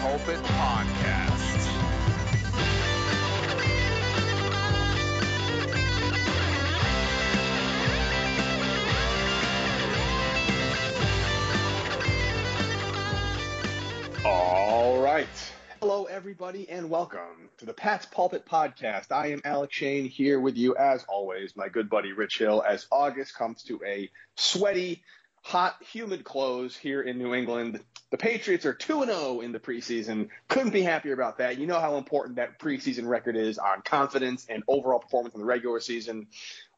Pulpit Podcast. All right. Hello, everybody, and welcome to the Pat's Pulpit Podcast. I am Alec Shane here with you, as always, my good buddy Rich Hill, as August comes to a sweaty, hot, humid close here in New England. The Patriots are 2 0 in the preseason. Couldn't be happier about that. You know how important that preseason record is on confidence and overall performance in the regular season.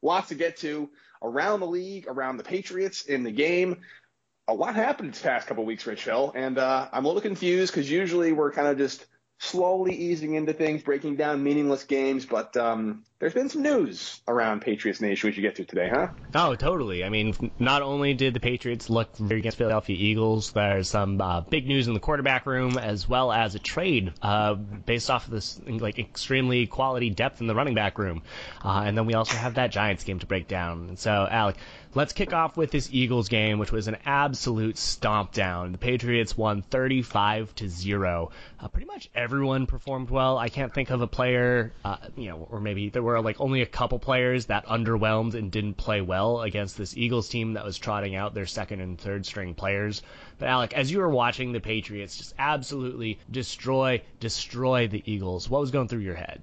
Lots to get to around the league, around the Patriots in the game a lot happened this past couple weeks, Rich Hill, and uh, I'm a little confused because usually we're kind of just slowly easing into things, breaking down meaningless games, but um, there's been some news around Patriots Nation we should get to today, huh? Oh, totally. I mean, not only did the Patriots look very against Philadelphia Eagles, there's some uh, big news in the quarterback room, as well as a trade uh, based off of this like extremely quality depth in the running back room, uh, and then we also have that Giants game to break down. And so, Alec, let's kick off with this Eagles game, which was an absolute stomp down. The Patriots won 35 to zero. Uh, pretty much everyone performed well. I can't think of a player, uh, you know, or maybe there were like only a couple players that underwhelmed and didn't play well against this Eagles team that was trotting out their second and third string players. But Alec, as you were watching the Patriots just absolutely destroy, destroy the Eagles, what was going through your head?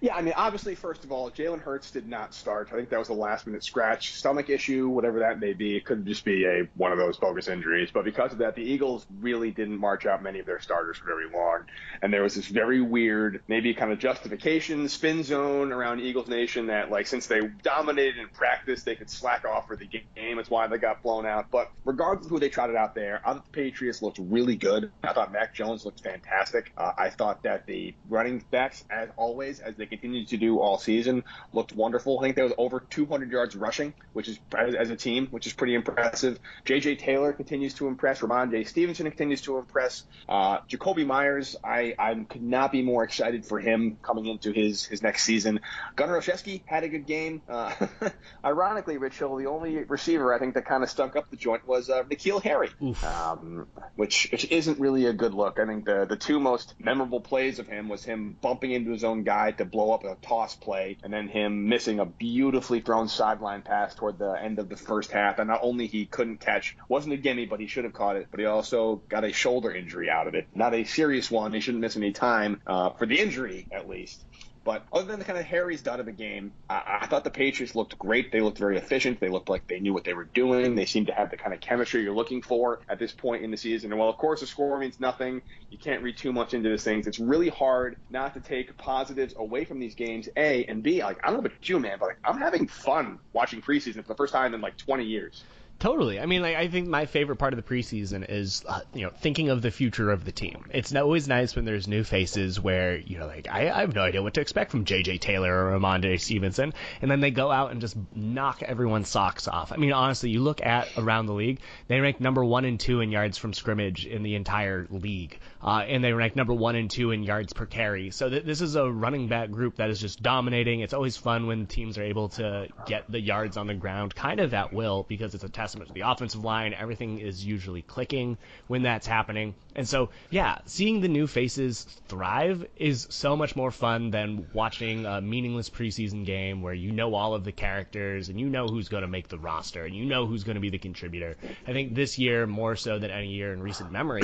Yeah, I mean, obviously, first of all, Jalen Hurts did not start. I think that was a last minute scratch, stomach issue, whatever that may be. It could just be a one of those bogus injuries. But because of that, the Eagles really didn't march out many of their starters for very long. And there was this very weird, maybe kind of justification, spin zone around Eagles Nation that, like, since they dominated in practice, they could slack off for the game. That's why they got blown out. But regardless of who they trotted out there, I thought the Patriots looked really good. I thought Mac Jones looked fantastic. Uh, I thought that the running backs, as always, as they continued to do all season, looked wonderful. I think there was over 200 yards rushing, which is as, as a team, which is pretty impressive. J.J. Taylor continues to impress. Rhamondre Stevenson continues to impress. Uh, Jakobi Meyers, I, I could not be more excited for him coming into his his next season. Gunner Olszewski had a good game. Uh, ironically, Rich Hill, the only receiver I think that kind of stunk up the joint was uh, N'Keal Harry, um, which which isn't really a good look. I think the the two most memorable plays of him was him bumping into his own guy to blow up a toss play, and then him missing a beautifully thrown sideline pass toward the end of the first half. And not only he couldn't catch, wasn't a gimme, but he should have caught it. But he also got a shoulder injury out of it. Not a serious one. He shouldn't miss any time uh, for the injury, at least. But other than the kind of Harry's done of the game, I, I thought the Patriots looked great. They looked very efficient. They looked like they knew what they were doing. They seemed to have the kind of chemistry you're looking for at this point in the season. And while, of course, the score means nothing, you can't read too much into these things. It's really hard not to take positives away from these games, A, and B, like, I don't know about you, man, but like, I'm having fun watching preseason for the first time in like 20 years. Totally. I mean, like, I think my favorite part of the preseason is, uh, you know, thinking of the future of the team. It's always nice when there's new faces where, you know, like, I, I have no idea what to expect from J.J. Taylor or Rhamondre Stevenson, and then they go out and just knock everyone's socks off. I mean, honestly, you look at around the league, they rank number one and two in yards from scrimmage in the entire league, uh, and they rank number one and two in yards per carry. So th- this is a running back group that is just dominating. It's always fun when teams are able to get the yards on the ground kind of at will because it's a testament to the offensive line. Everything is usually clicking when that's happening. And so, yeah, seeing the new faces thrive is so much more fun than watching a meaningless preseason game where you know all of the characters and you know who's going to make the roster and you know who's going to be the contributor. I think this year, more so than any year in recent memory,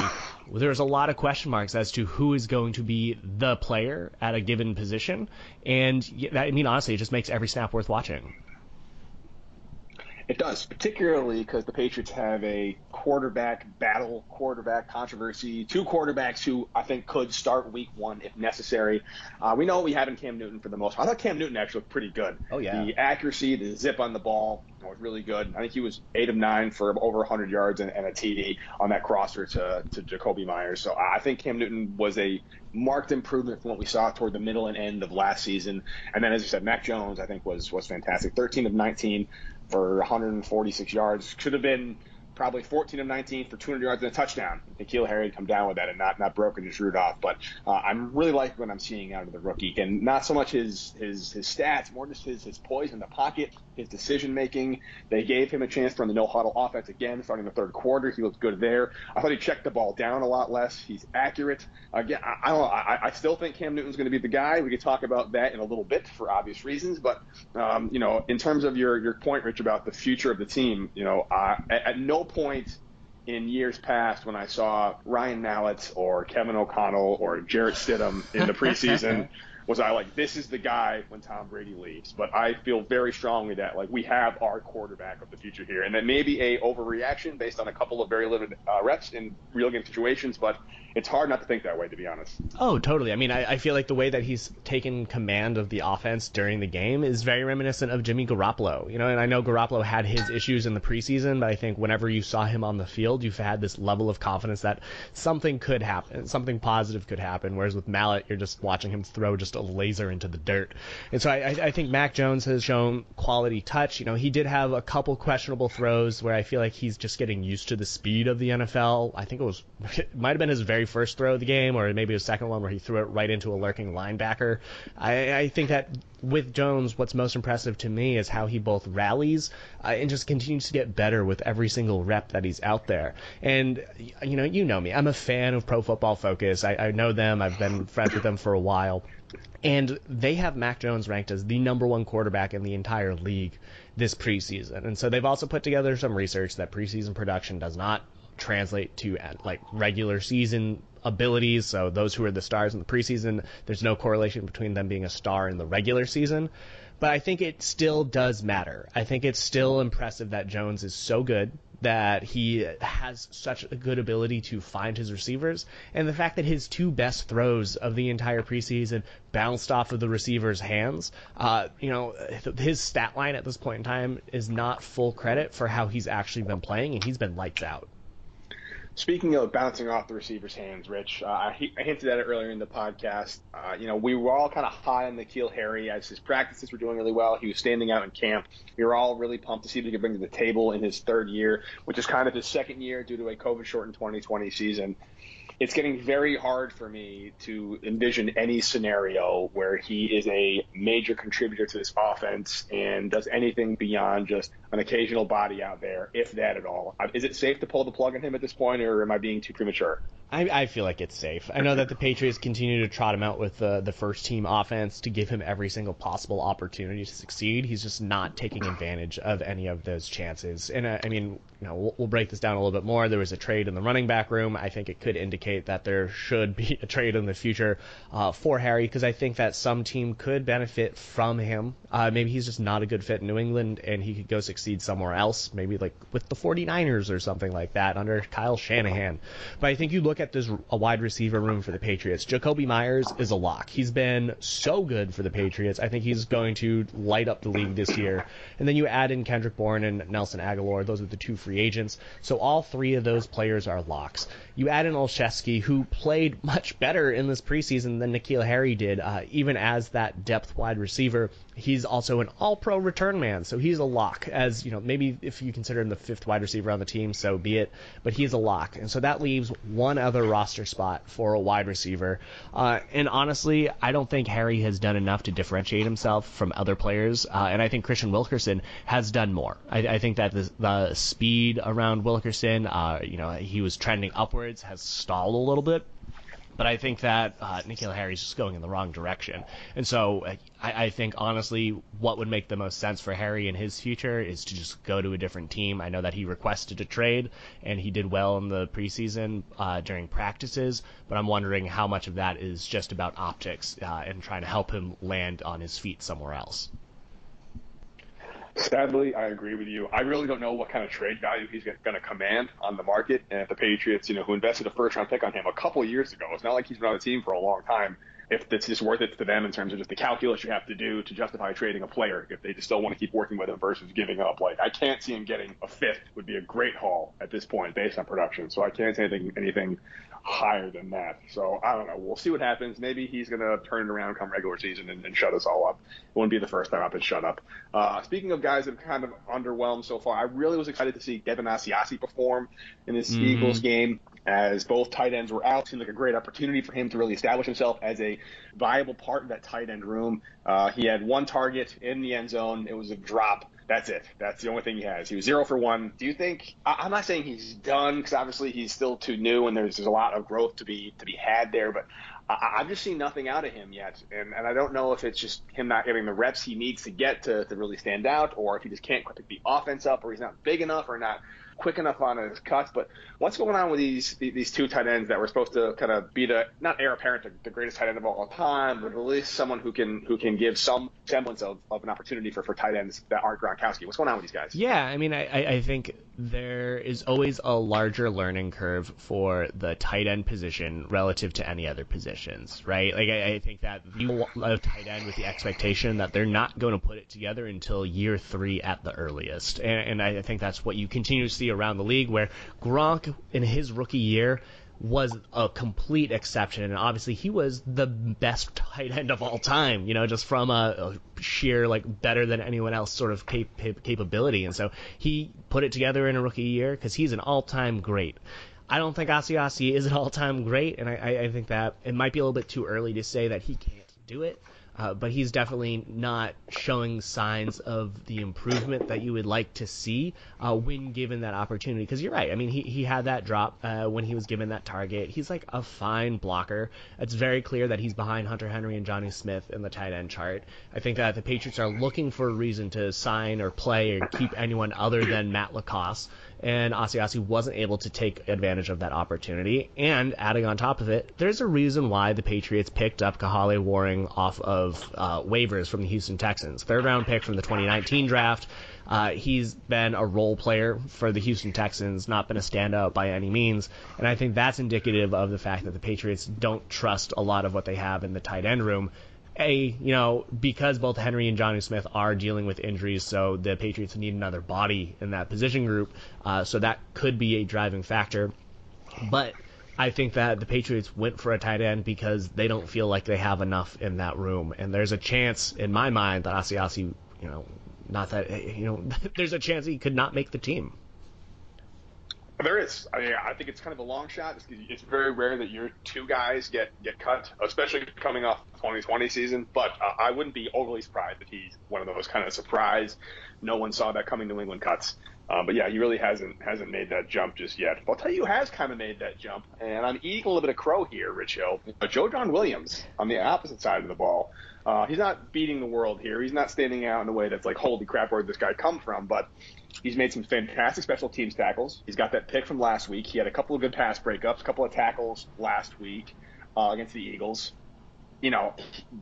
there's a lot of question marks as to who is going to be the player at a given position. And that, I mean, honestly, it just makes every snap worth watching. It does, particularly because the Patriots have a quarterback battle, quarterback controversy. Two quarterbacks who I think could start Week One if necessary. Uh, we know we have in Cam Newton for the most. Part. I thought Cam Newton actually looked pretty good. Oh yeah. The accuracy, the zip on the ball was really good. I think he was eight of nine for over 100 yards and, and a TD on that crosser to to Jakobi Meyers. So I think Cam Newton was a marked improvement from what we saw toward the middle and end of last season. And then, as you said, Mac Jones, I think was was fantastic. 13 of 19 for 146 yards. Should have been probably 14 of 19 for 200 yards and a touchdown. N'Keal Harry come down with that and not not broken his root off. But uh, I'm really liking what I'm seeing out of the rookie, and not so much his his his stats, more just his his poise in the pocket, his decision making. They gave him a chance to run the no huddle offense again, starting the third quarter. He looked good there. I thought he checked the ball down a lot less. He's accurate. Again, I, I don't. I, I still think Cam Newton's going to be the guy. We could talk about that in a little bit for obvious reasons, but um, you know, in terms of your your point, Rich, about the future of the team, you know, uh, at, at no point in years past when I saw Ryan Mallett or Kevin O'Connell or Jarrett Stidham in the preseason was I like this is the guy when Tom Brady leaves. But I feel very strongly that like we have our quarterback of the future here, and that may be a overreaction based on a couple of very limited uh, reps in real game situations, but it's hard not to think that way, to be honest. Oh, totally. I mean, I, I feel like the way that he's taken command of the offense during the game is very reminiscent of Jimmy Garoppolo. You know, and I know Garoppolo had his issues in the preseason, but I think whenever you saw him on the field, you've had this level of confidence that something could happen, something positive could happen. Whereas with Mallett, you're just watching him throw just a laser into the dirt. And so I, I think Mac Jones has shown quality touch. You know, he did have a couple questionable throws where I feel like he's just getting used to the speed of the NFL. I think it was, it might have been his very first throw of the game, or maybe his second one where he threw it right into a lurking linebacker. I, I think that with Jones, what's most impressive to me is how he both rallies uh, and just continues to get better with every single rep that he's out there. And you know, you know me, I'm a fan of Pro Football Focus. I, I know them. I've been friends with them for a while. And they have Mac Jones ranked as the number one quarterback in the entire league this preseason. And so they've also put together some research that preseason production does not translate to like regular season abilities. So those who are the stars in the preseason, there's no correlation between them being a star in the regular season. But I think it still does matter. I think it's still impressive that Jones is so good that he has such a good ability to find his receivers, and the fact that his two best throws of the entire preseason bounced off of the receiver's hands. Uh, you know, his stat line at this point in time is not full credit for how he's actually been playing, and he's been lights out. Speaking of bouncing off the receiver's hands, Rich, uh, I, I, hinted at it earlier in the podcast. Uh, you know, we were all kind of high on N'Keal Harry as his practices were doing really well. He was standing out in camp. We were all really pumped to see what he could bring to the table in his third year, which is kind of his second year due to a COVID shortened 2020 season it's getting very hard for me to envision any scenario where he is a major contributor to this offense and does anything beyond just an occasional body out there, if that at all. Uh, is it safe to pull the plug on him at this point, or am I being too premature? I, I feel like it's safe. I know that the Patriots continue to trot him out with the, the first team offense to give him every single possible opportunity to succeed. He's just not taking advantage of any of those chances. And uh, I mean, you know, we'll, we'll break this down a little bit more. There was a trade in the running back room. I think it could indicate that there should be a trade in the future uh, for Harry because I think that some team could benefit from him. Uh, maybe he's just not a good fit in New England and he could go succeed somewhere else, maybe like with the 49ers or something like that under Kyle Shanahan. But I think you look at this a wide receiver room for the Patriots. Jakobi Meyers is a lock. He's been so good for the Patriots. I think he's going to light up the league this year. And then you add in Kendrick Bourne and Nelson Agholor. Those are the two free agents. So all three of those players are locks. You add in Olszewski, who played much better in this preseason than N'Keal Harry did, uh, even as that depth wide receiver. He's also an all-pro return man, so he's a lock. As you know, maybe if you consider him the fifth wide receiver on the team, so be it. But he's a lock, and so that leaves one other roster spot for a wide receiver. Uh, and honestly, I don't think Harry has done enough to differentiate himself from other players. Uh, and I think Kristian Wilkerson has done more. I, I think that the, the, speed around Wilkerson, uh, you know, he was trending upwards, has stalled a little bit. But I think that uh, N'Keal Harry's just going in the wrong direction. And so I, I think, honestly, what would make the most sense for Harry in his future is to just go to a different team. I know that he requested a trade, and he did well in the preseason uh, during practices, but I'm wondering how much of that is just about optics uh, and trying to help him land on his feet somewhere else. Sadly, I agree with you. I really don't know what kind of trade value he's going to command on the market. And if the Patriots, you know, who invested a first round pick on him a couple years ago, it's not like he's been on the team for a long time. If it's just worth it to them in terms of just the calculus you have to do to justify trading a player, if they just still want to keep working with him versus giving up, like I can't see him getting a fifth would be a great haul at this point based on production. So I can't say anything anything higher than that. So I don't know. We'll see what happens. Maybe he's going to turn it around come regular season and, and, shut us all up. It wouldn't be the first time I've been shut up. Uh, speaking of guys that have kind of underwhelmed so far, I really was excited to see Devin Asiasi perform in this mm-hmm. Eagles game as both tight ends were out. Seemed like a great opportunity for him to really establish himself as a viable part of that tight end room. Uh, he had one target in the end zone. It was a drop. That's it. That's the only thing he has. He was zero for one. Do you think? I, am not saying he's done because obviously he's still too new and there's there's a lot of growth to be to be had there. But I, I've just seen nothing out of him yet, and and I don't know if it's just him not getting the reps he needs to get to to really stand out, or if he just can't pick the offense up, or he's not big enough, or not quick enough on his cuts. But what's going on with these these two tight ends that were supposed to kind of be the not heir apparent the, greatest tight end of all time, but at least someone who can who can give some semblance of, of an opportunity for, for tight ends that aren't Gronkowski. What's going on with these guys? Yeah, I mean, I, I think there is always a larger learning curve for the tight end position relative to any other positions, right? Like I, I think that you want a tight end with the expectation that they're not going to put it together until year three at the earliest, and, and I think that's what you continue to see around the league, where Gronk in his rookie year was a complete exception, and obviously he was the best tight end of all time. You know, just from a, a sheer like better than anyone else sort of cap- cap- capability, and so he put it together in a rookie year because he's an all-time great. I don't think Asiasi is an all-time great, and I, I think that it might be a little bit too early to say that he can't do it. Uh, but he's definitely not showing signs of the improvement that you would like to see uh, when given that opportunity. Because you're right. I mean, he, he had that drop uh, when he was given that target. He's like a fine blocker. It's very clear that he's behind Hunter Henry and Jonnu Smith in the tight end chart. I think that the Patriots are looking for a reason to sign or play or keep anyone other than Matt LaCosse and Asiasi wasn't able to take advantage of that opportunity. And adding on top of it, there's a reason why the Patriots picked up Kahale Warring off of uh, waivers from the Houston Texans. Third round pick from the 2019 draft. Uh, he's been a role player for the Houston Texans, not been a standout by any means. And I think that's indicative of the fact that the Patriots don't trust a lot of what they have in the tight end room a you know because both Henry and Jonnu Smith are dealing with injuries, so the Patriots need another body in that position group. Uh, so that could be a driving factor. But I think that the Patriots went for a tight end because they don't feel like they have enough in that room, and there's a chance in my mind that Asiasi, you know, not that you know, there's a chance he could not make the team. There is. I mean, I think it's kind of a long shot. It's, it's, very rare that your two guys get get cut, especially coming off the 2020 season. But uh, I wouldn't be overly surprised if he's one of those kind of surprise. No one saw that coming New England cuts. Uh, but yeah, he really hasn't hasn't made that jump just yet. But I'll tell you who has kind of made that jump, and I'm eating a little bit of crow here, Rich Hill. Uh, Joejuan Williams on the opposite side of the ball. Uh, he's not beating the world here. He's not standing out in a way that's like, holy crap, where did this guy come from? But He's made some fantastic special teams tackles. He's got that pick from last week. He had a couple of good pass breakups, a couple of tackles last week uh, against the Eagles you know,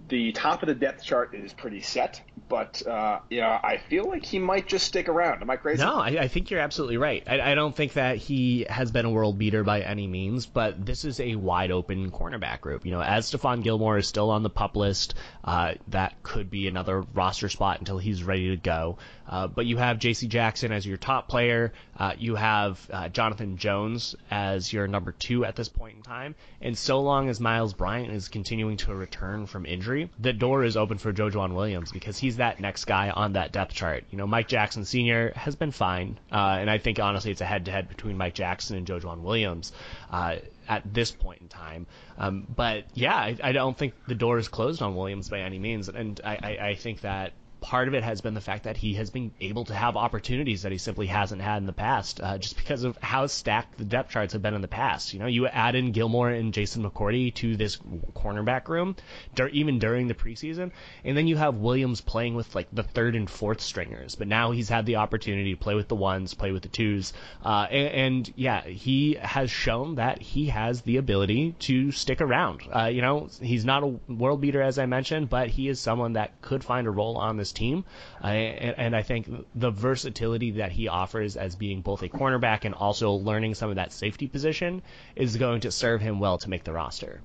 the top of the depth chart is pretty set, but uh, yeah, I feel like he might just stick around. Am I crazy? No, I, I think you're absolutely right. I, I, don't think that he has been a world beater by any means, but this is a wide open cornerback group. You know, as Stephon Gilmore is still on the pup list, uh, that could be another roster spot until he's ready to go. Uh, but you have J.C. Jackson as your top player. Uh, you have uh, Jonathan Jones as your number two at this point in time. And so long as Myles Bryant is continuing to return from injury, the door is open for Joejuan Williams because he's that next guy on that depth chart. You know, Mike Jackson Sr. has been fine, uh, and I think honestly it's a head-to-head between Mike Jackson and Joejuan Williams. Uh, at this point in time. Um, but yeah, I, I, don't think the door is closed on Williams by any means, and I, I, I think that part of it has been the fact that he has been able to have opportunities that he simply hasn't had in the past, uh, just because of how stacked the depth charts have been in the past. You know, you add in Gilmore and Jason McCourty to this cornerback room, dur- even during the preseason, and then you have Williams playing with like the third and fourth stringers. But now he's had the opportunity to play with the ones, play with the twos, uh, and, and, yeah, he has shown that he has the ability to stick around. Uh, you know, he's not a world beater as I mentioned, but he is someone that could find a role on this team. And, and, I think the versatility that he offers as being both a cornerback and also learning some of that safety position is going to serve him well to make the roster.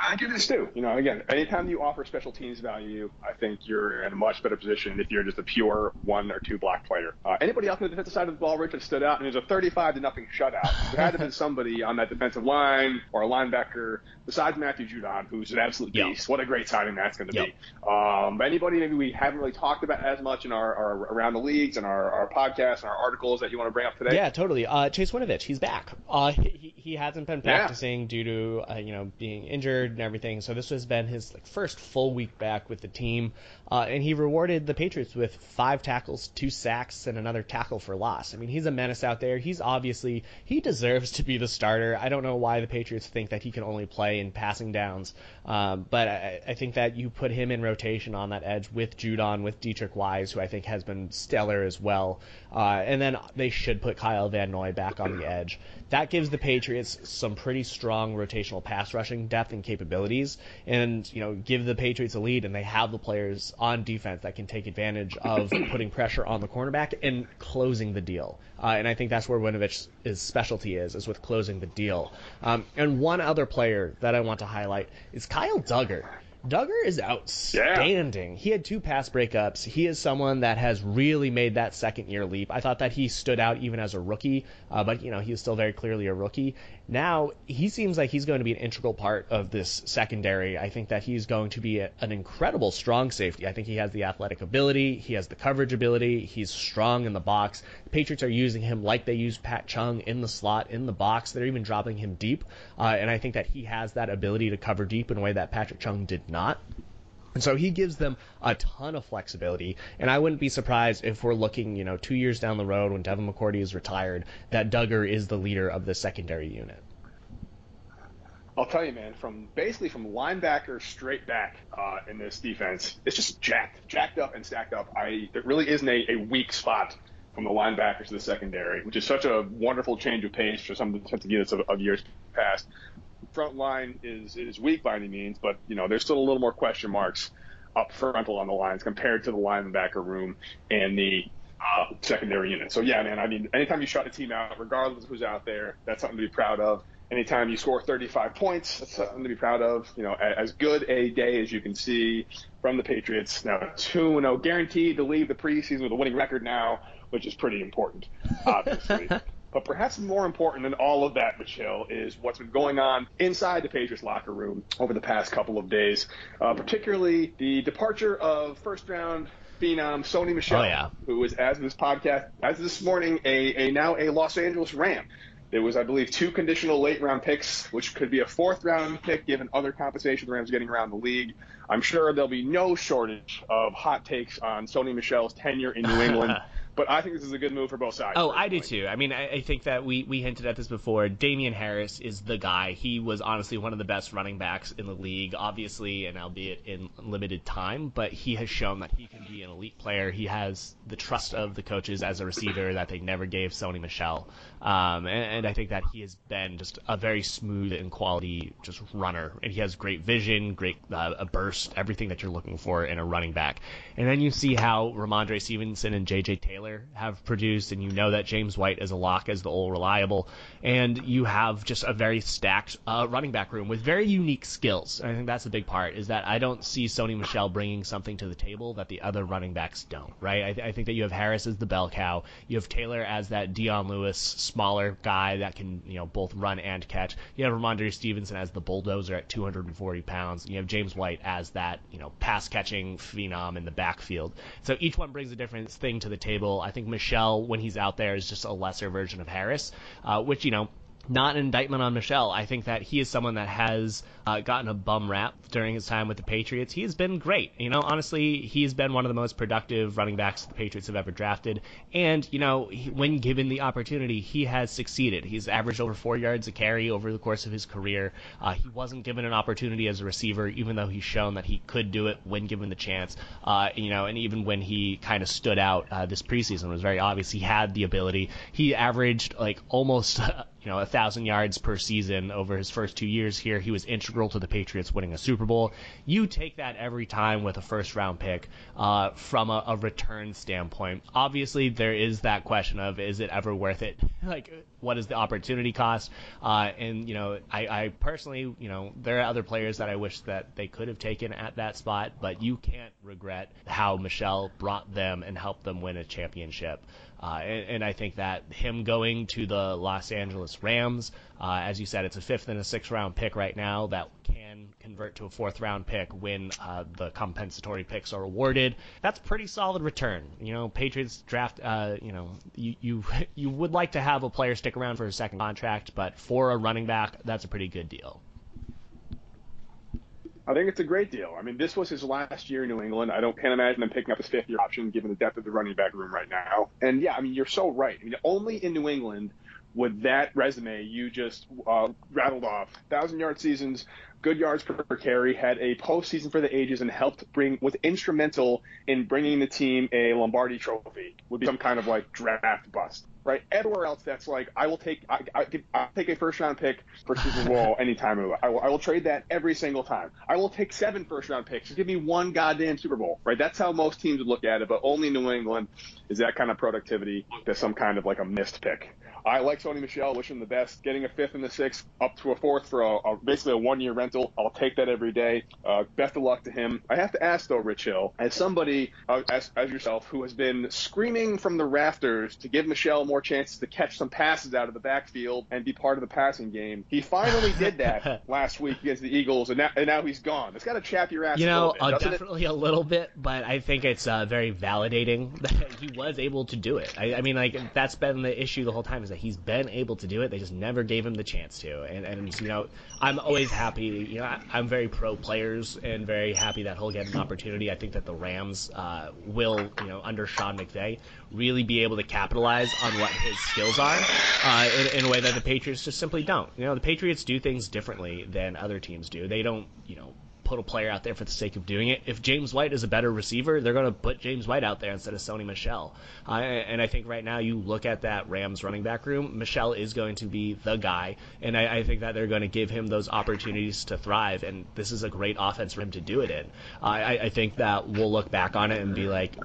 I do this too. You know, again, anytime you offer special teams value, I think you're in a much better position if you're just a pure one or two block player. Uh, anybody else on the defensive side of the ball, Rich, that stood out, and it was a 35 to nothing shutout. There had to have been somebody on that defensive line or a linebacker besides Matthew Judon, who's an absolute beast. Yep. What a great signing that's going to yep. be. Um, anybody maybe we haven't really talked about as much in our, our around the leagues and our, our podcasts and our articles that you want to bring up today? Yeah, totally. Uh, Chase Winovich, he's back. Uh, he, he hasn't been practicing yeah. due to uh, you know being injured and everything. So this has been his like first full week back with the team, uh, and he rewarded the Patriots with five tackles, two sacks, and another tackle for loss. I mean, he's a menace out there. He's obviously he deserves to be the starter. I don't know why the Patriots think that he can only play in passing downs, um, but I, I think that you put him in rotation on that edge with Judon, with Deatrich Wise, who I think has been stellar as well, uh, and then they should put Kyle Van Noy back on the edge. That gives the Patriots some pretty strong rotational pass rushing depth and capabilities, and you know give the Patriots a lead, and they have the players on defense that can take advantage of putting pressure on the cornerback and closing the deal. Uh, and I think that's where Winovich's specialty is, is with closing the deal. Um, and one other player that I want to highlight is Kyle Dugger. Dugger is outstanding. Yeah. He had two pass breakups. He is someone that has really made that second year leap. I thought that he stood out even as a rookie, uh, but you know he was still very clearly a rookie. Now he seems like he's going to be an integral part of this secondary. I think that he's going to be a, an incredible strong safety. I think he has the athletic ability, he has the coverage ability, he's strong in the box. The Patriots are using him like they use Pat Chung in the slot in the box. They're even dropping him deep, uh, and I think that he has that ability to cover deep in a way that Patrick Chung did not. And so he gives them a ton of flexibility. And I wouldn't be surprised if we're looking, you know, two years down the road when Devin McCourty is retired, that Dugger is the leader of the secondary unit. I'll tell you, man, from basically from linebacker straight back uh, in this defense, it's just jacked, jacked up and stacked up. I there really isn't a, a weak spot from the linebackers to the secondary, which is such a wonderful change of pace for some of the defensive units of, of years past front line is is weak by any means, but you know there's still a little more question marks up front along the lines compared to the linebacker room and the uh, secondary unit. So yeah, man, I mean, anytime you shut a team out, regardless of who's out there, that's something to be proud of. Anytime you score 35 points, that's something to be proud of. You know, as good a day as you can see from the Patriots. Now, 2 0 guaranteed to leave the preseason with a winning record now, which is pretty important, obviously. But perhaps more important than all of that, Michelle, is what's been going on inside the Patriots locker room over the past couple of days, uh, particularly the departure of first round phenom Sony Michel, oh, yeah. who is, as this podcast, as this morning, a, a now a Los Angeles Ram. There was, I believe, two conditional late round picks, which could be a fourth round pick given other compensation the Rams getting around the league. I'm sure there'll be no shortage of hot takes on Sony Michel's tenure in New England. But I think this is a good move for both sides. Oh, I do too. I mean, I, I, think that we, we hinted at this before. Damien Harris is the guy. He was honestly one of the best running backs in the league, obviously, and albeit in limited time, but he has shown that he can be an elite player. He has the trust of the coaches as a receiver that they never gave Sony Michel. Um, and, and, I think that he has been just a very smooth and quality just runner. And he has great vision, great uh, a burst, everything that you're looking for in a running back. And then you see how Rhamondre Stevenson and J.J. Taylor Have produced, and you know that James White is a lock as the old reliable, and you have just a very stacked uh, running back room with very unique skills. And I think that's the big part is that I don't see Sony Michel bringing something to the table that the other running backs don't. Right? I, th- I think that you have Harris as the bell cow, you have Taylor as that Dion Lewis smaller guy that can you know both run and catch. You have Rhamondre Stevenson as the bulldozer at 240 pounds. And you have James White as that you know pass catching phenom in the backfield. So each one brings a different thing to the table. I think Michel, when he's out there, is just a lesser version of Harris, uh, which you know not an indictment on Michel. I think that he is someone that has uh, gotten a bum rap during his time with the Patriots. He has been great. You know, honestly, he's been one of the most productive running backs the Patriots have ever drafted. And, you know, he, when given the opportunity, he has succeeded. He's averaged over four yards a carry over the course of his career. Uh, he wasn't given an opportunity as a receiver, even though he's shown that he could do it when given the chance. Uh, you know, and even when he kind of stood out uh, this preseason, it was very obvious he had the ability. He averaged like almost you know, a thousand yards per season over his first two years here. He was integral to the Patriots winning a Super Bowl. You take that every time with a first round pick uh, from a, a, return standpoint. Obviously, there is that question of is it ever worth it? like, what is the opportunity cost? Uh, and you know, I, I personally, you know, there are other players that I wish that they could have taken at that spot, but you can't regret how Michel brought them and helped them win a championship. Uh, and, and, I think that him going to the Los Angeles Rams, uh, as you said, it's a fifth and a sixth round pick right now that can convert to a fourth round pick when uh, the compensatory picks are awarded. That's pretty solid return. You know, Patriots draft. Uh, you know, you, you you would like to have a player stick around for a second contract, but for a running back, that's a pretty good deal. I think it's a great deal. I mean, this was his last year in New England. I don't can't imagine him picking up his fifth year option given the depth of the running back room right now. And yeah, I mean, you're so right. I mean, only in New England would that resume you just uh, rattled off thousand yard seasons, good yards per carry, had a postseason for the ages, and helped bring was instrumental in bringing the team a Lombardi Trophy. Would be some kind of like draft bust right? Everywhere else, that's like I will take I, I, I'll take a first round pick for Super Bowl anytime. I will, I will trade that every single time. I will take seven first round picks. Just give me one goddamn Super Bowl, right? That's how most teams would look at it. But only New England is that kind of productivity to some kind of like a missed pick. I like Sony Michel, Wish him the best. Getting a fifth and a sixth up to a fourth for a, a basically a one year rental. I'll take that every day. Uh, best of luck to him. I have to ask though, Rich Hill, as somebody uh, as, as yourself who has been screaming from the rafters to give Michel more chances to catch some passes out of the backfield and be part of the passing game, he finally did that last week against the Eagles, and now, and now he's gone. It's got to chap your ass. You know, a bit, uh, definitely it? a little bit, but I think it's uh, very validating that he was able to do it. I, I mean, like that's been the issue the whole time that he's been able to do it. They just never gave him the chance to. And, and you know, I'm always happy. You know, I, am very pro players and very happy that he'll get an opportunity. I think that the Rams uh, will, you know, under Sean McVay, really be able to capitalize on what his skills are uh, in, in a way that the Patriots just simply don't. You know, the Patriots do things differently than other teams do. They don't, you know, put a player out there for the sake of doing it. If James White is a better receiver, they're going to put James White out there instead of Sony Michel. Uh, and I think right now you look at that Rams running back room, Michel is going to be the guy, and I, I think that they're going to give him those opportunities to thrive. And this is a great offense for him to do it in. Uh, I, I think that we'll look back on it and be like,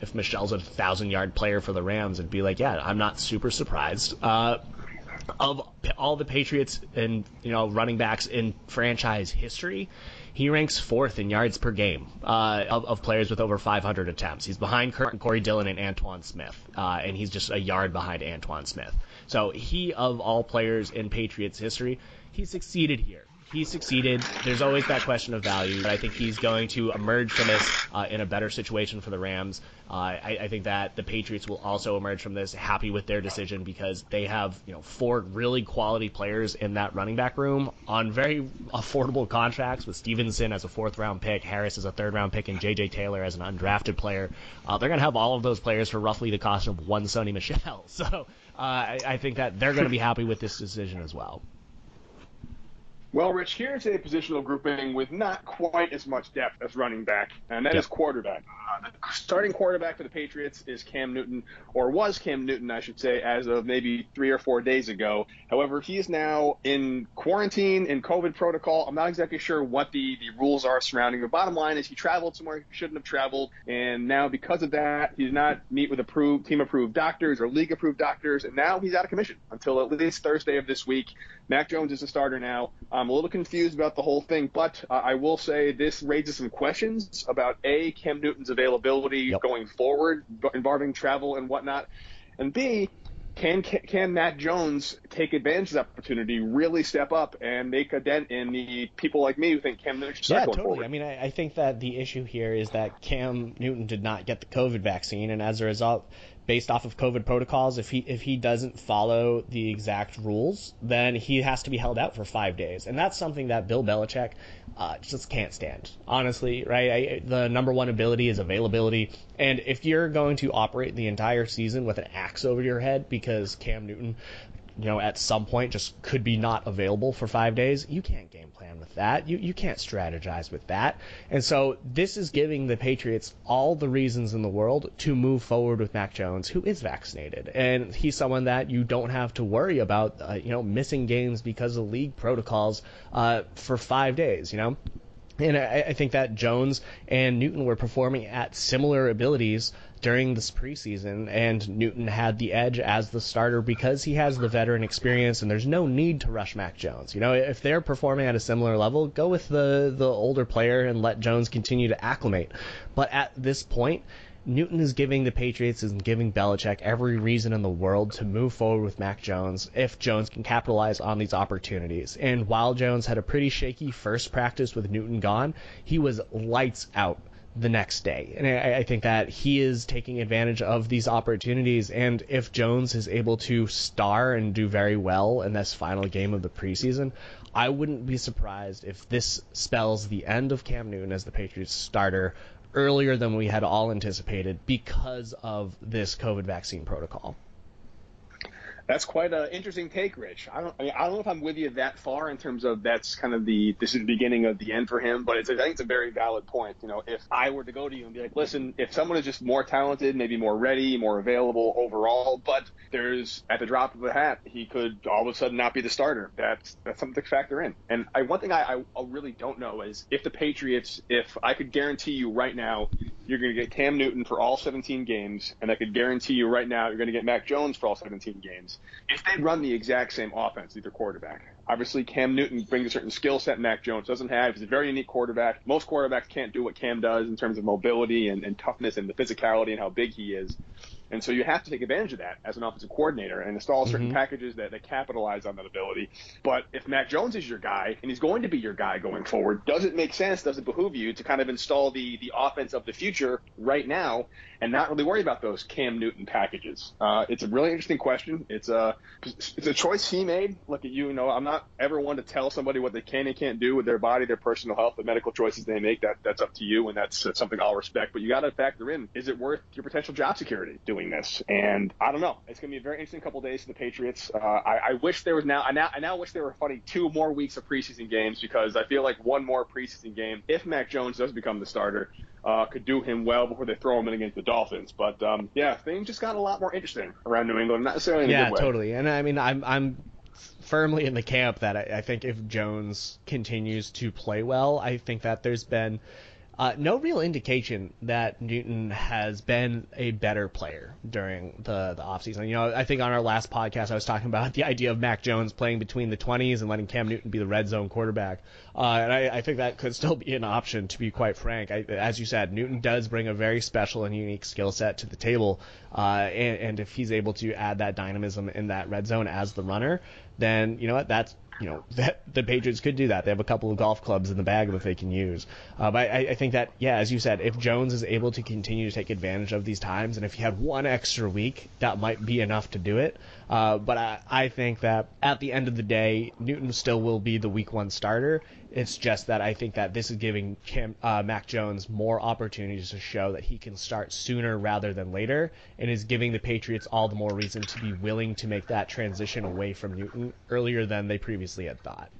if Michel's a thousand yard player for the Rams, it'd be like, yeah, I'm not super surprised. Uh, of all the Patriots and you know running backs in franchise history, he ranks fourth in yards per game uh, of, of, players with over 500 attempts. He's behind Kirk, Corey Dillon and Antowain Smith, uh, and he's just a yard behind Antowain Smith. So he, of all players in Patriots history, he succeeded here he succeeded. There's always that question of value, but I think he's going to emerge from this uh, in a better situation for the Rams. Uh, I, I, think that the Patriots will also emerge from this happy with their decision because they have you know four really quality players in that running back room on very affordable contracts with Stevenson as a fourth round pick, Harris as a third round pick, and J.J. Taylor as an undrafted player. Uh, they're going to have all of those players for roughly the cost of one Sony Michel. So uh, I, I think that they're going to be happy with this decision as well. Well, Rich, here's a positional grouping with not quite as much depth as running back, and that yep. is quarterback. Uh, the starting quarterback for the Patriots is Cam Newton, or was Cam Newton, I should say, as of maybe three or four days ago. However, he is now in quarantine, in COVID protocol. I'm not exactly sure what the, the rules are surrounding. The bottom line is he traveled somewhere he shouldn't have traveled, and now because of that, he did not meet with approved team approved doctors or league approved doctors, and now he's out of commission until at least Thursday of this week. Mac Jones is a starter now. I'm a little confused about the whole thing, but uh, I will say this raises some questions about A, Cam Newton's availability yep. going forward, involving travel and whatnot, and B, can, can Mac Jones take advantage of that opportunity, really step up and make a dent in the people like me who think Cam Newton should start yeah, totally. Forward? I mean, I, I think that the issue here is that Cam Newton did not get the COVID vaccine, and as a result, based off of COVID protocols, if he if he doesn't follow the exact rules, then he has to be held out for five days, and that's something that Bill Belichick uh, just can't stand. Honestly, right? I, the number one ability is availability, and if you're going to operate the entire season with an axe over your head because Cam Newton you know, at some point just could be not available for five days, you can't game plan with that. You, you can't strategize with that. And so this is giving the Patriots all the reasons in the world to move forward with Mac Jones, who is vaccinated. And he's someone that you don't have to worry about, uh, you know, missing games because of league protocols uh, for five days, you know. And I, I think that Jones and Newton were performing at similar abilities during this preseason, and Newton had the edge as the starter because he has the veteran experience, and there's no need to rush Mac Jones. You know, if they're performing at a similar level, go with the the older player and let Jones continue to acclimate. But at this point, Newton is giving the Patriots and giving Belichick every reason in the world to move forward with Mac Jones if Jones can capitalize on these opportunities. And while Jones had a pretty shaky first practice with Newton gone, he was lights out the next day. And I, I, think that he is taking advantage of these opportunities. And if Jones is able to star and do very well in this final game of the preseason, I wouldn't be surprised if this spells the end of Cam Newton as the Patriots starter earlier than we had all anticipated because of this COVID vaccine protocol. That's quite an interesting take, Rich. I don't, I, mean, I don't know if I'm with you that far in terms of that's kind of the this is the beginning of the end for him, but I think it's a very valid point. You know, if I were to go to you and be like, listen, if someone is just more talented, maybe more ready, more available overall, but there's at the drop of a hat, he could all of a sudden not be the starter. That's that's something to factor in. And I, one thing I, I really don't know is if the Patriots, if I could guarantee you right now, you're going to get Cam Newton for all 17 games, and I could guarantee you right now, you're going to get Mac Jones for all 17 games if they run the exact same offense, either quarterback. Obviously, Cam Newton brings a certain skill set Mac Jones doesn't have. He's a very unique quarterback. Most quarterbacks can't do what Cam does in terms of mobility and, and toughness and the physicality and how big he is. And so you have to take advantage of that as an offensive coordinator and install certain mm-hmm. packages that, that capitalize on that ability. But if Mac Jones is your guy and he's going to be your guy going forward, does it make sense? Does it behoove you to kind of install the the offense of the future right now and not really worry about those Cam Newton packages? Uh, it's a really interesting question. It's a it's a choice he made. Look at you, you know, I'm not ever one to tell somebody what they can and can't do with their body, their personal health, the medical choices they make. That that's up to you, and that's, that's something I'll respect. But you got to factor in: is it worth your potential job security doing this. And I don't know. It's going to be a very interesting couple of days for the Patriots. Uh, I, I, wish there was now. I now I now wish they were funny two more weeks of preseason games because I feel like one more preseason game, if Mac Jones does become the starter, uh, could do him well before they throw him in against the Dolphins. But um, yeah, things just got a lot more interesting around New England. Not necessarily in yeah, a good way. totally. And I mean, I'm I'm firmly in the camp that I, I think if Jones continues to play well, I think that there's been uh, no real indication that Newton has been a better player during the, the offseason. You know, I think on our last podcast, I was talking about the idea of Mac Jones playing between the 20s and letting Cam Newton be the red zone quarterback. Uh, and I, I, think that could still be an option, to be quite frank. I, as you said, Newton does bring a very special and unique skill set to the table. Uh, and, and if he's able to add that dynamism in that red zone as the runner, then, you know what, that's you know that the Patriots could do that. They have a couple of golf clubs in the bag that they can use. Uh, but I, I, think that yeah, as you said, if Jones is able to continue to take advantage of these times, and if he had one extra week, that might be enough to do it. Uh, but I, I think that at the end of the day, Newton still will be the Week One starter, it's just that I think that this is giving Cam, uh, Mac Jones more opportunities to show that he can start sooner rather than later, and is giving the Patriots all the more reason to be willing to make that transition away from Newton earlier than they previously had thought.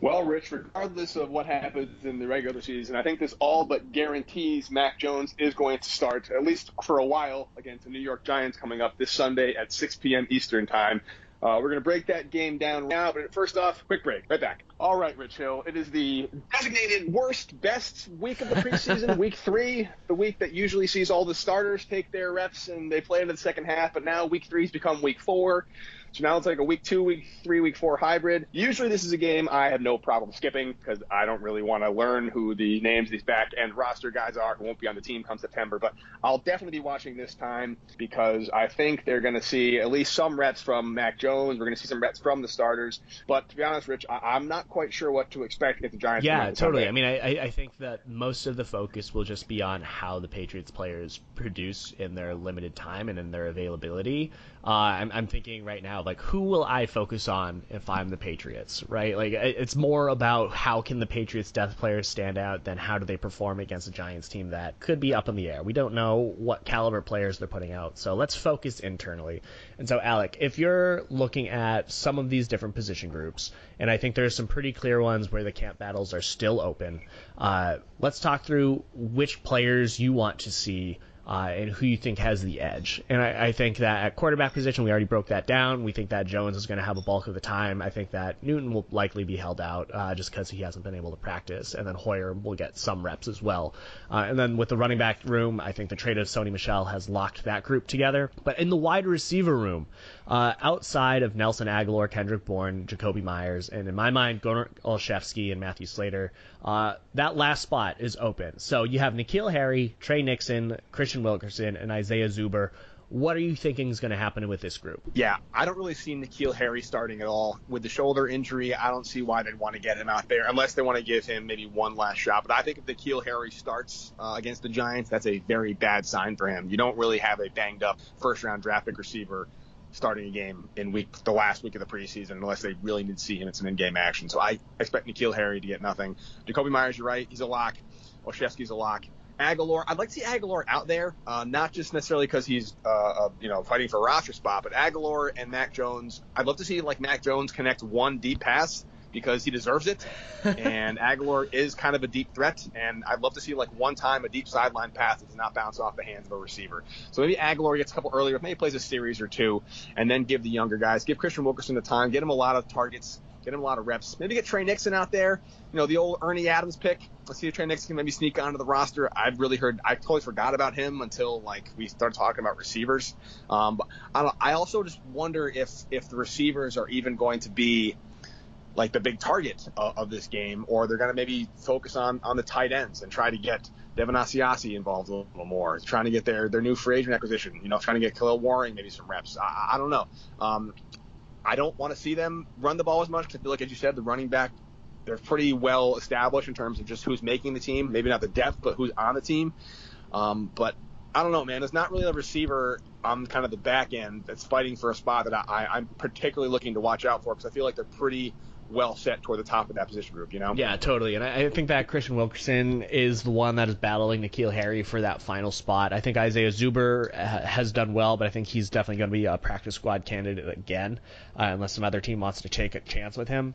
Well, Rich, regardless of what happens in the regular season, I think this all but guarantees Mac Jones is going to start, at least for a while, against the New York Giants coming up this Sunday at 6 p.m. Eastern Time. Uh, we're going to break that game down now, but first off, quick break. Right back. All right, Rich Hill. It is the designated worst, best week of the preseason, week three, the week that usually sees all the starters take their reps and they play into the second half, but now week three's become week four. So now it's like a week two, week three, week four hybrid. Usually this is a game I have no problem skipping because I don't really want to learn who the names these back end roster guys are who won't be on the team come September. But I'll definitely be watching this time because I think they're going to see at least some reps from Mac Jones. We're going to see some reps from the starters. But to be honest, Rich, I- am not quite sure what to expect against the Giants. Yeah, totally. I mean, I, I think that most of the focus will just be on how the Patriots players produce in their limited time and in their availability. Uh, I'm, I'm thinking right now, like, who will I focus on if I'm the Patriots, right? Like, it's more about how can the Patriots' depth players stand out than how do they perform against a Giants team that could be up in the air. We don't know what caliber players they're putting out, so let's focus internally. And so, Alec, if you're looking at some of these different position groups, and I think there's some pretty clear ones where the camp battles are still open, uh, let's talk through which players you want to see uh, and who you think has the edge. And I, I, think that at quarterback position, we already broke that down. We think that Jones is going to have a bulk of the time. I think that Newton will likely be held out uh, just because he hasn't been able to practice, and then Hoyer will get some reps as well. Uh, and then with the running back room, I think the trade of Sony Michel has locked that group together. But in the wide receiver room, uh, outside of Nelson Agholor, Kendrick Bourne, Jakobi Meyers, and in my mind, Gunner Olszewski and Matthew Slater, uh, that last spot is open. So you have N'Keal Harry, Tre Nixon, Kristian Wilkerson, and Isaiah Zuber. What are you thinking is going to happen with this group? Yeah, I don't really see N'Keal Harry starting at all. With the shoulder injury, I don't see why they'd want to get him out there unless they want to give him maybe one last shot. But I think if N'Keal Harry starts uh, against the Giants, that's a very bad sign for him. You don't really have a banged up first round draft pick receiver starting a game in week the last week of the preseason unless they really need to see him in some in-game action. So I expect N'Keal Harry to get nothing. Jakobi Meyers, you're right, he's a lock. Olszewski's a lock. Agholor, I'd like to see Agholor out there, uh, not just necessarily because he's uh, uh, you know fighting for a roster spot, but Agholor and Mac Jones. I'd love to see like Mac Jones connect one deep pass because he deserves it. and Agholor is kind of a deep threat, and I'd love to see like one time a deep sideline pass that does not bounce off the hands of a receiver. So maybe Agholor gets a couple earlier, maybe plays a series or two, and then give the younger guys, give Kristian Wilkerson the time, get him a lot of targets, get him a lot of reps. Maybe get Tre Nixon out there, you know, the old Ernie Adams pick. Let's see if Tre Nixon can maybe sneak onto the roster. I've really heard, I totally forgot about him until like we started talking about receivers. Um, but I, I also just wonder if if the receivers are even going to be like the big target of, of this game, or they're going to maybe focus on on the tight ends and try to get Devin Asiasi involved a little more, trying to get their their new free agent acquisition, you know, trying to get Kahale Warring maybe some reps. I, I don't know. Um, I don't want to see them run the ball as much because I feel like, as you said, the running back they're pretty well established in terms of just who's making the team. Maybe not the depth, but who's on the team. Um, but I don't know, man. There's not really a receiver on kind of the back end that's fighting for a spot that I, I'm particularly looking to watch out for because I feel like they're pretty well set toward the top of that position group, you know? Yeah, totally. And I, I think that Kristian Wilkerson is the one that is battling N'Keal Harry for that final spot. I think Isaiah Zuber has done well, but I think he's definitely going to be a practice squad candidate again, uh, unless some other team wants to take a chance with him.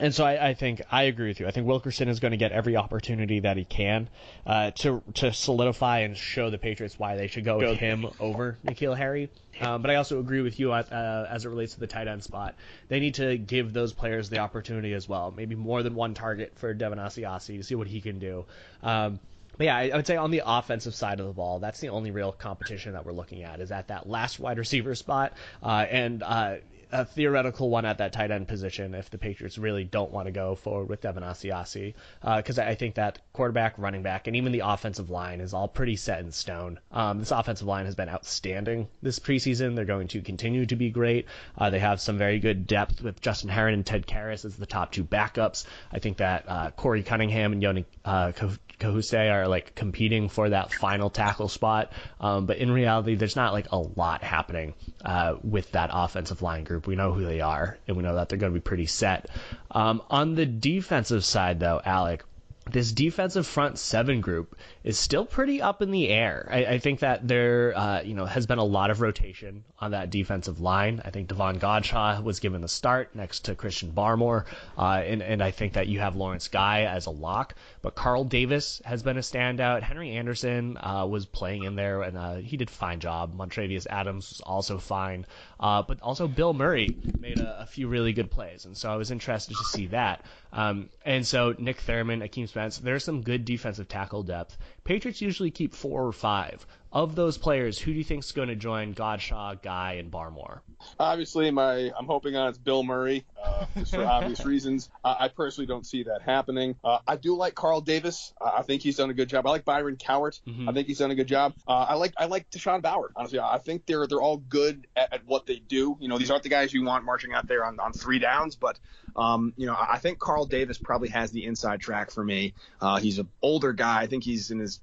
And so I, I, think I agree with you. I think Wilkerson is going to get every opportunity that he can uh, to to solidify and show the Patriots why they should go with him over N'Keal Harry. Um, but I also agree with you uh, as it relates to the tight end spot. They need to give those players the opportunity as well. Maybe more than one target for Devin Asiasi to see what he can do. Um, but yeah, I would say on the offensive side of the ball, that's the only real competition that we're looking at is at that last wide receiver spot. Uh, and uh, a theoretical one at that tight end position if the Patriots really don't want to go forward with Devin Asiasi, because uh, I think that quarterback, running back, and even the offensive line is all pretty set in stone. Um, this offensive line has been outstanding this preseason. They're going to continue to be great. Uh, they have some very good depth with Justin Herron and Ted Karras as the top two backups. I think that uh, Korey Cunningham and Yodny uh, Cajuste are like competing for that final tackle spot. Um, but in reality, there's not like a lot happening uh, with that offensive line group. We know who they are, and we know that they're going to be pretty set. Um, on the defensive side, though, Alec, this defensive front seven group is still pretty up in the air. I, I think that there, uh, you know, has been a lot of rotation on that defensive line. I think Davon Godchaux was given the start next to Christian Barmore, uh, and and I think that you have Lawrence Guy as a lock, but Carl Davis has been a standout. Henry Anderson uh, was playing in there, and uh, he did a fine job. Montravius Adams was also fine, uh, but also Bill Murray made a, a, few really good plays, and so I was interested to see that. Um, and so Nick Thurman, Akeem Spence, there's some good defensive tackle depth. Patriots usually keep four or five. Of those players, who do you think is going to join Godchaux, Guy, and Barmore? Obviously, my I'm hoping on it's Bill Murray, uh, just for obvious reasons. Uh, I personally don't see that happening. Uh, I do like Carl Davis. I think he's done a good job. I like Byron Cowart. Mm-hmm. I think he's done a good job. Uh, I like I like Tashawn Bower. Honestly, I think they're they're all good at, at, what they do. You know, these aren't the guys you want marching out there on, on three downs, but um, you know, I think Carl Davis probably has the inside track for me. Uh, he's an older guy. I think he's in his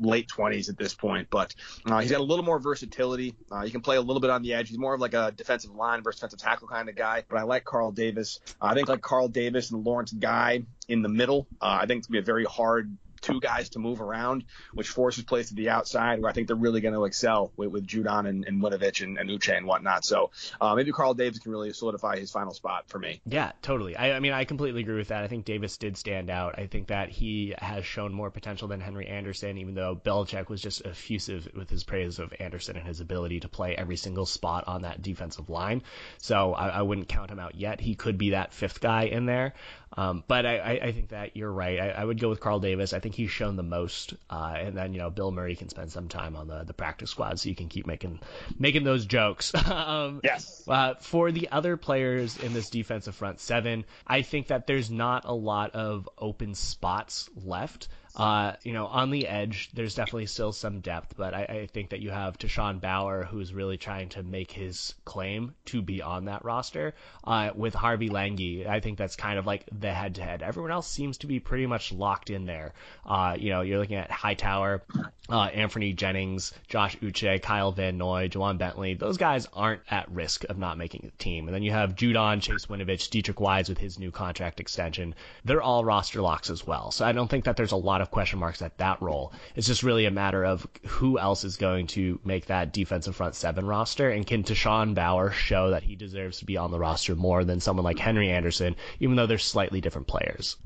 late 20s at this point, but uh, he's got a little more versatility. Uh, he can play a little bit on the edge. He's more of like a defensive line versus defensive tackle kind of guy. But I like Carl Davis. I think like Carl Davis and Lawrence Guy in the middle. Uh, I think it's gonna be a very hard two guys to move around, which forces plays to the outside, where I think they're really going to excel with, with Judon and, and Winovich and, and Uche and whatnot. So uh, maybe Carl Davis can really solidify his final spot for me. Yeah, totally. I, I, mean, I completely agree with that. I think Davis did stand out. I think that he has shown more potential than Henry Anderson, even though Belichick was just effusive with his praise of Anderson and his ability to play every single spot on that defensive line. So I, I wouldn't count him out yet. He could be that fifth guy in there. Um, but I, I, think that you're right. I, I, would go with Carl Davis. I think he's shown the most, uh, and then you know Bill Murray can spend some time on the, the practice squad, so you can keep making making those jokes. um, yes. Uh, for the other players in this defensive front seven, I think that there's not a lot of open spots left. Uh, you know, on the edge, there's definitely still some depth, but I, I think that you have Tashawn Bower, who's really trying to make his claim to be on that roster. Uh, with Harvey Langi, I think that's kind of like the head-to-head. Everyone else seems to be pretty much locked in there. Uh, you know, you're looking at Hightower, uh, Anfernee Jennings, Josh Uche, Kyle Van Noy, Ja'Whaun Bentley. Those guys aren't at risk of not making the team. And then you have Judon, Chase Winovich, Deatrich Wise with his new contract extension. They're all roster locks as well. So I don't think that there's a lot of of question marks at that role. It's just really a matter of who else is going to make that defensive front seven roster, and can Tashawn Bower show that he deserves to be on the roster more than someone like Henry Anderson, even though they're slightly different players.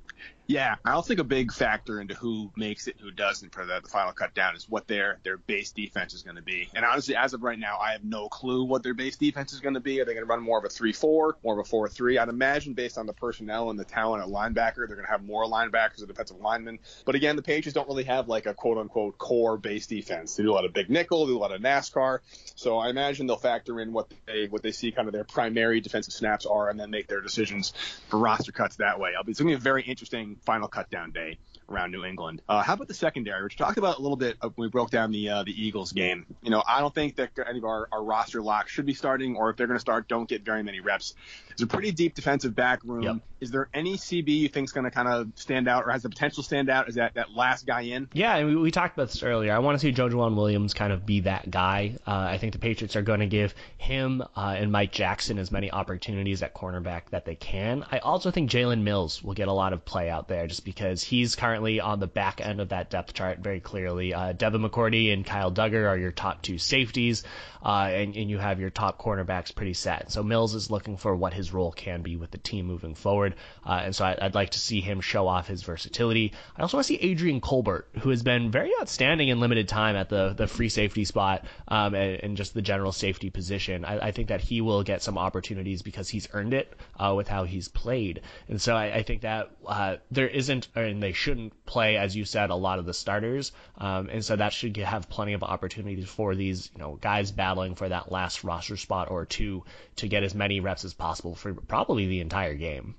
Yeah, I don't think a big factor into who makes it and who doesn't for the, the final cut down is what their their base defense is going to be. And honestly, as of right now, I have no clue what their base defense is going to be. Are they going to run more of a 3-4, more of a 4-3? I'd imagine based on the personnel and the talent at linebacker, they're going to have more linebackers and defensive linemen. But again, the Patriots don't really have like a quote unquote core base defense. They do a lot of big nickel, they do a lot of NASCAR. So I imagine they'll factor in what they what they see kind of their primary defensive snaps are, and then make their decisions for roster cuts that way. It's going to be a very interesting final cut down day around New England. Uh, how about the secondary, which we talked about a little bit when we broke down the uh, the Eagles game. You know, I don't think that any of our, our roster locks should be starting, or if they're going to start, don't get very many reps. It's a pretty deep defensive back room. Yep. Is there any CB you think is going to kind of stand out, or has the potential to stand out? Is that that last guy in? Yeah, and we, we talked about this earlier. I want to see Joejuan Williams kind of be that guy. Uh, I think the Patriots are going to give him uh, and Mike Jackson as many opportunities at cornerback that they can. I also think Jalen Mills will get a lot of play out there, just because he's currently on the back end of that depth chart very clearly. Uh, Devin McCourty and Kyle Dugger are your top two safeties, uh, and, and you have your top cornerbacks pretty set. So Mills is looking for what his role can be with the team moving forward, uh, and so I, would like to see him show off his versatility. I also want to see Adrian Colbert, who has been very outstanding in limited time at the the free safety spot um, and, and, just the general safety position. I, I, think that he will get some opportunities because he's earned it uh, with how he's played, and so I, I think that uh, there isn't, and they shouldn't play, as you said, a lot of the starters, um, and so that should have plenty of opportunities for these you know guys battling for that last roster spot or two to get as many reps as possible for probably the entire game.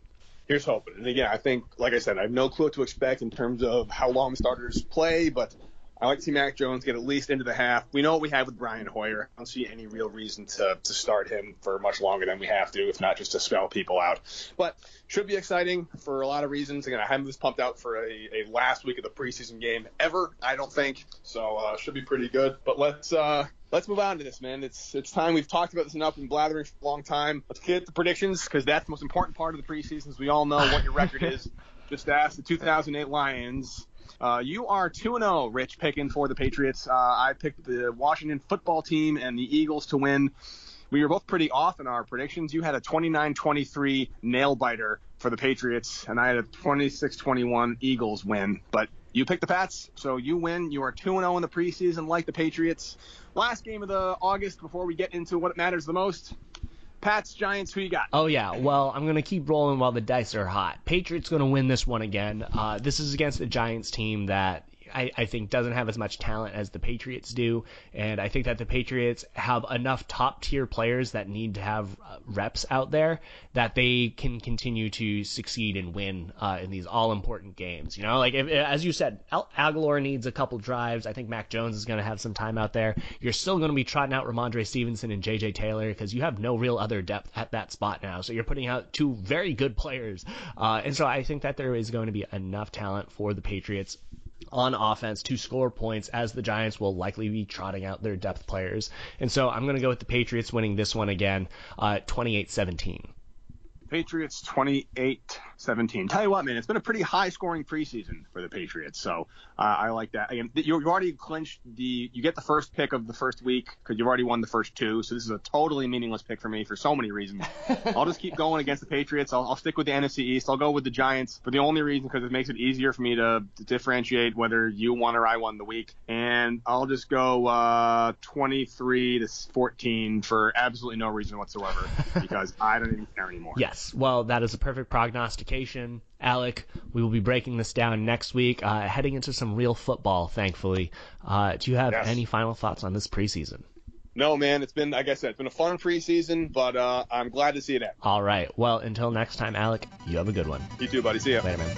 Here's hoping. And again, I think, like I said, I have no clue what to expect in terms of how long starters play, but I like to see Mac Jones get at least into the half. We know what we have with Brian Hoyer. I don't see any real reason to, to start him for much longer than we have to, if not just to spell people out. But should be exciting for a lot of reasons. Again, I haven't this pumped out for a, a last week of the preseason game ever, I don't think. So uh, should be pretty good. But let's uh, let's move on to this, man. It's it's time. We've talked about this enough. We've been blathering for a long time. Let's get the predictions because that's the most important part of the preseason. As we all know what your record is. Just ask the 2008 Lions. Uh, you are 2 0, Rich, picking for the Patriots. Uh, I picked the Washington football team and the Eagles to win. We were both pretty off in our predictions. You had a 29 23 nail biter for the Patriots, and I had a 26 21 Eagles win. But you picked the Pats, so you win. You are 2 0 in the preseason, like the Patriots. Last game of the August before we get into what matters the most. Pats, Giants, who you got? Oh yeah, well I'm gonna keep rolling while the dice are hot. Patriots gonna win this one again. Uh, this is against the Giants team that I, I, think doesn't have as much talent as the Patriots do, and I think that the Patriots have enough top tier players that need to have uh, reps out there that they can continue to succeed and win uh, in these all important games. You know, like if, as you said, Al- Agholor needs a couple drives. I think Mac Jones is going to have some time out there. You're still going to be trotting out Rhamondre Stevenson and J.J. Taylor because you have no real other depth at that spot now. So you're putting out two very good players, uh, and so I think that there is going to be enough talent for the Patriots on offense to score points as the Giants will likely be trotting out their depth players. And so I'm going to go with the Patriots winning this one again, uh, 28-17. Patriots 28 17. Tell you what, man, it's been a pretty high scoring preseason for the Patriots. So uh, I like that. Again, you've already clinched the, you get the first pick of the first week because you've already won the first two. So this is a totally meaningless pick for me for so many reasons. I'll just keep going against the Patriots. I'll, I'll, stick with the NFC East. I'll go with the Giants for the only reason because it makes it easier for me to, to, differentiate whether you won or I won the week. And I'll just go uh, 23 to 14 for absolutely no reason whatsoever because I don't even care anymore. Yes. Well, that is a perfect prognostication. Alec, we will be breaking this down next week, uh, heading into some real football, thankfully. Uh, do you have yes. any final thoughts on this preseason? No, man. It's been, like I said, it's been a fun preseason, but uh, I'm glad to see it end. All right. Well, until next time, Alec, you have a good one. You too, buddy. See ya. Later, man.